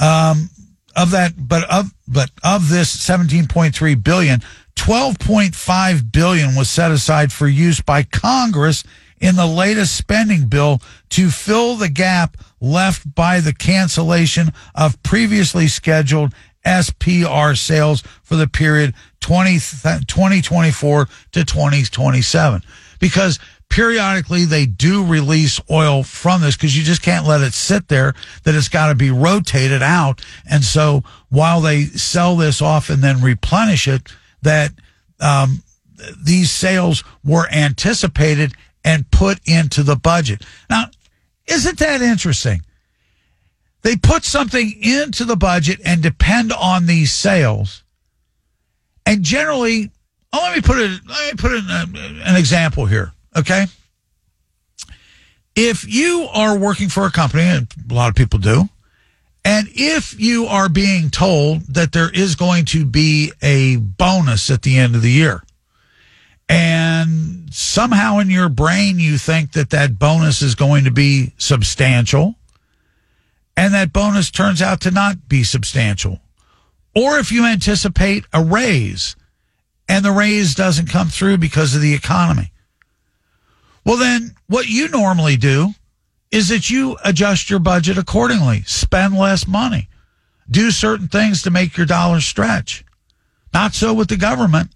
um, of that, but of, but of this 17.3 billion, 12.5 billion was set aside for use by Congress in the latest spending bill to fill the gap left by the cancellation of previously scheduled SPR sales for the period 20, 2024 to 2027. Because periodically they do release oil from this because you just can't let it sit there, that it's got to be rotated out. And so while they sell this off and then replenish it, that um, these sales were anticipated and put into the budget. Now, isn't that interesting? They put something into the budget and depend on these sales. And generally, oh, let me put it, let me put it an example here. Okay. If you are working for a company, and a lot of people do, and if you are being told that there is going to be a bonus at the end of the year, and somehow in your brain you think that that bonus is going to be substantial. And that bonus turns out to not be substantial. Or if you anticipate a raise and the raise doesn't come through because of the economy. Well then what you normally do is that you adjust your budget accordingly. Spend less money. Do certain things to make your dollars stretch. Not so with the government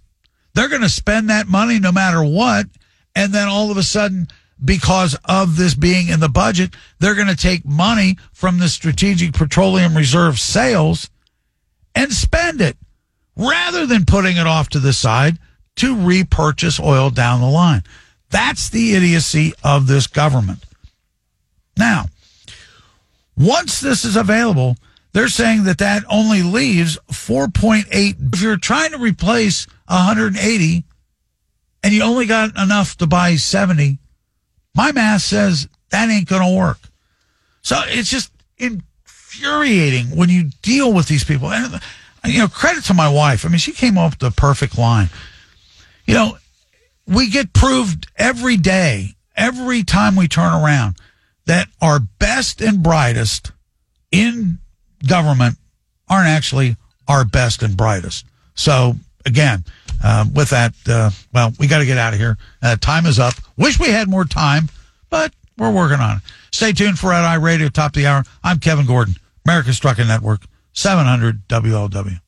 they're going to spend that money no matter what. And then all of a sudden, because of this being in the budget, they're going to take money from the Strategic Petroleum Reserve sales and spend it rather than putting it off to the side to repurchase oil down the line. That's the idiocy of this government. Now, once this is available, they're saying that that only leaves 4.8. If you're trying to replace 180 and you only got enough to buy 70, my math says that ain't going to work. So it's just infuriating when you deal with these people. And, you know, credit to my wife. I mean, she came up with the perfect line. You know, we get proved every day, every time we turn around, that our best and brightest in government aren't actually our best and brightest. So again, uh, with that, uh, well, we got to get out of here. Uh, time is up. Wish we had more time, but we're working on it. Stay tuned for Red Eye Radio, top of the hour. I'm Kevin Gordon, America's Trucking Network, 700 WLW.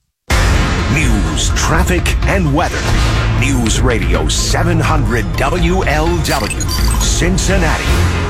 News, traffic, and weather. News Radio 700 WLW, Cincinnati.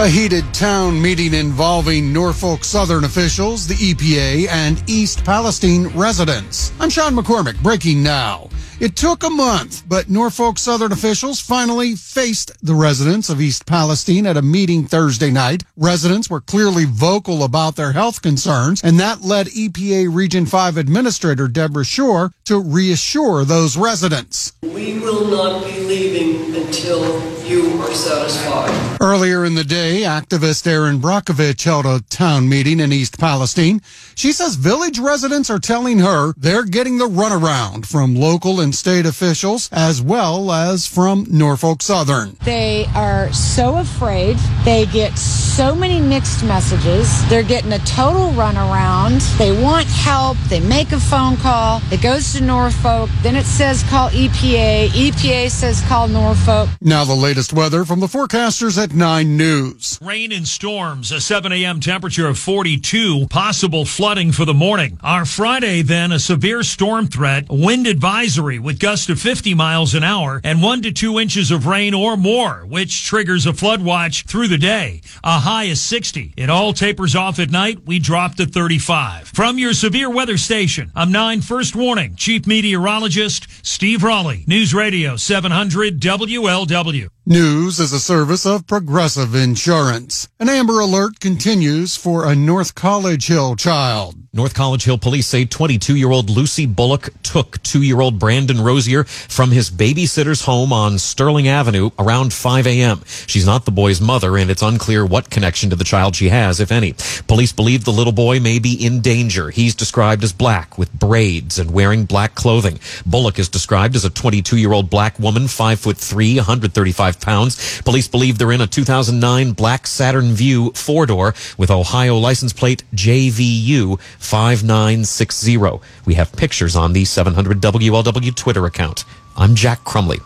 A heated town meeting involving Norfolk Southern officials, the EPA, and East Palestine residents. I'm Sean McCormick, breaking now. It took a month, but Norfolk Southern officials finally faced the residents of East Palestine at a meeting Thursday night. Residents were clearly vocal about their health concerns, and that led EPA Region 5 Administrator Deborah Shore to reassure those residents. We will not be leaving until you are satisfied. Earlier in the day, activist Erin Brockovich held a town meeting in East Palestine. She says village residents are telling her they're getting the runaround from local and state officials as well as from Norfolk Southern. They are so afraid. They get so many mixed messages. They're getting a total runaround. They want help. They make a phone call. It goes to Norfolk. Then it says call EPA. EPA says call Norfolk. Now the latest weather from the forecasters at 9 News. Rain and storms, a 7 a.m. temperature of 42, possible flooding for the morning. Our Friday, then, a severe storm threat, wind advisory with gusts of 50 miles an hour and one to two inches of rain or more, which triggers a flood watch through the day. A high is 60. It all tapers off at night. We drop to 35. From your severe weather station, I'm 9 First Warning, Chief Meteorologist Steve Raleigh, News Radio 700 WLW. News is a service of Progressive Insurance. An Amber Alert continues for a North College Hill child. North College Hill police say 22 year old Lucy Bullock took two year old Brandon Rosier from his babysitter's home on Sterling Avenue around 5 a.m. She's not the boy's mother, and it's unclear what connection to the child she has, if any. Police believe the little boy may be in danger. He's described as black with braids and wearing black clothing. Bullock is described as a 22 year old black woman, 5 foot 3, 135 pounds. Police believe they're in a 2009 black Saturn Vue four door with Ohio license plate JVU 5960. We have pictures on the 700 WLW Twitter account. I'm Jack Crumley.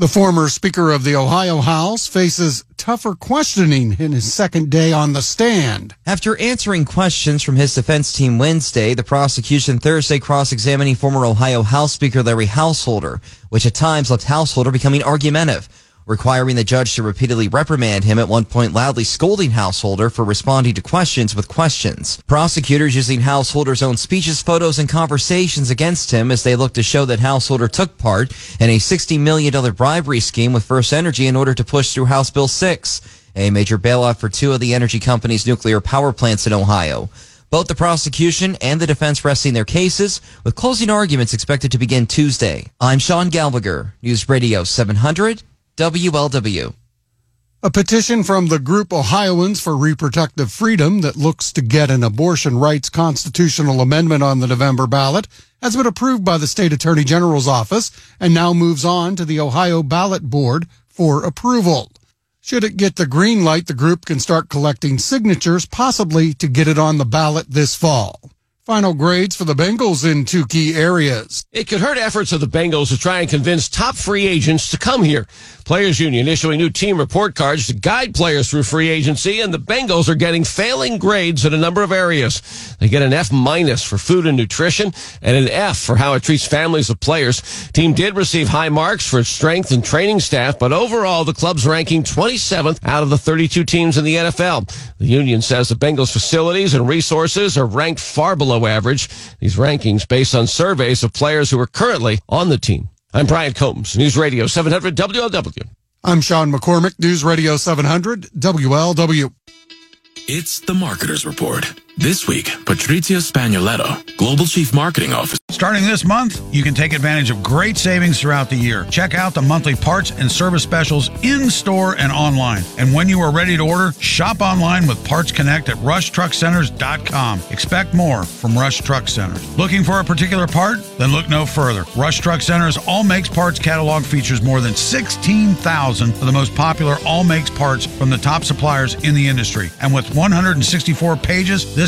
The former Speaker of the Ohio House faces tougher questioning in his second day on the stand. After answering questions from his defense team Wednesday, the prosecution Thursday cross-examining former Ohio House Speaker Larry Householder, which at times left Householder becoming argumentative requiring the judge to repeatedly reprimand him at one point loudly scolding Householder for responding to questions with questions. Prosecutors using Householder's own speeches, photos, and conversations against him as they look to show that Householder took part in a $60 million bribery scheme with First Energy in order to push through House Bill 6, a major bailout for two of the energy company's nuclear power plants in Ohio. Both the prosecution and the defense resting their cases, with closing arguments expected to begin Tuesday. I'm Sean Galviger, News Radio 700 WLW. A petition from the group Ohioans for Reproductive Freedom that looks to get an abortion rights constitutional amendment on the November ballot has been approved by the state attorney general's office and now moves on to the Ohio ballot board for approval. Should it get the green light, the group can start collecting signatures, possibly to get it on the ballot this fall. Final grades for the Bengals in two key areas. It could hurt efforts of the Bengals to try and convince top free agents to come here. Players Union issuing new team report cards to guide players through free agency, and the Bengals are getting failing grades in a number of areas. They get an F minus for food and nutrition, and an F for how it treats families of players. Team did receive high marks for its strength and training staff, but overall the club's ranking 27th out of the 32 teams in the NFL. The Union says the Bengals facilities and resources are ranked far below average. These rankings based on surveys of players who are currently on the team. I'm Brian Combs, News Radio 700 WLW. I'm Sean McCormick, News Radio 700 WLW. It's the Marketer's Report. This week, Patrizia Spagnoletto, Global Chief Marketing Officer. Starting this month, you can take advantage of great savings throughout the year. Check out the monthly parts and service specials in store and online. And when you are ready to order, shop online with Parts Connect at rushtruckcenters.com. Expect more from Rush Truck Centers. Looking for a particular part? Then look no further. Rush Truck Centers All Makes Parts catalog features more than 16,000 of the most popular all makes parts from the top suppliers in the industry. And with 164 pages, this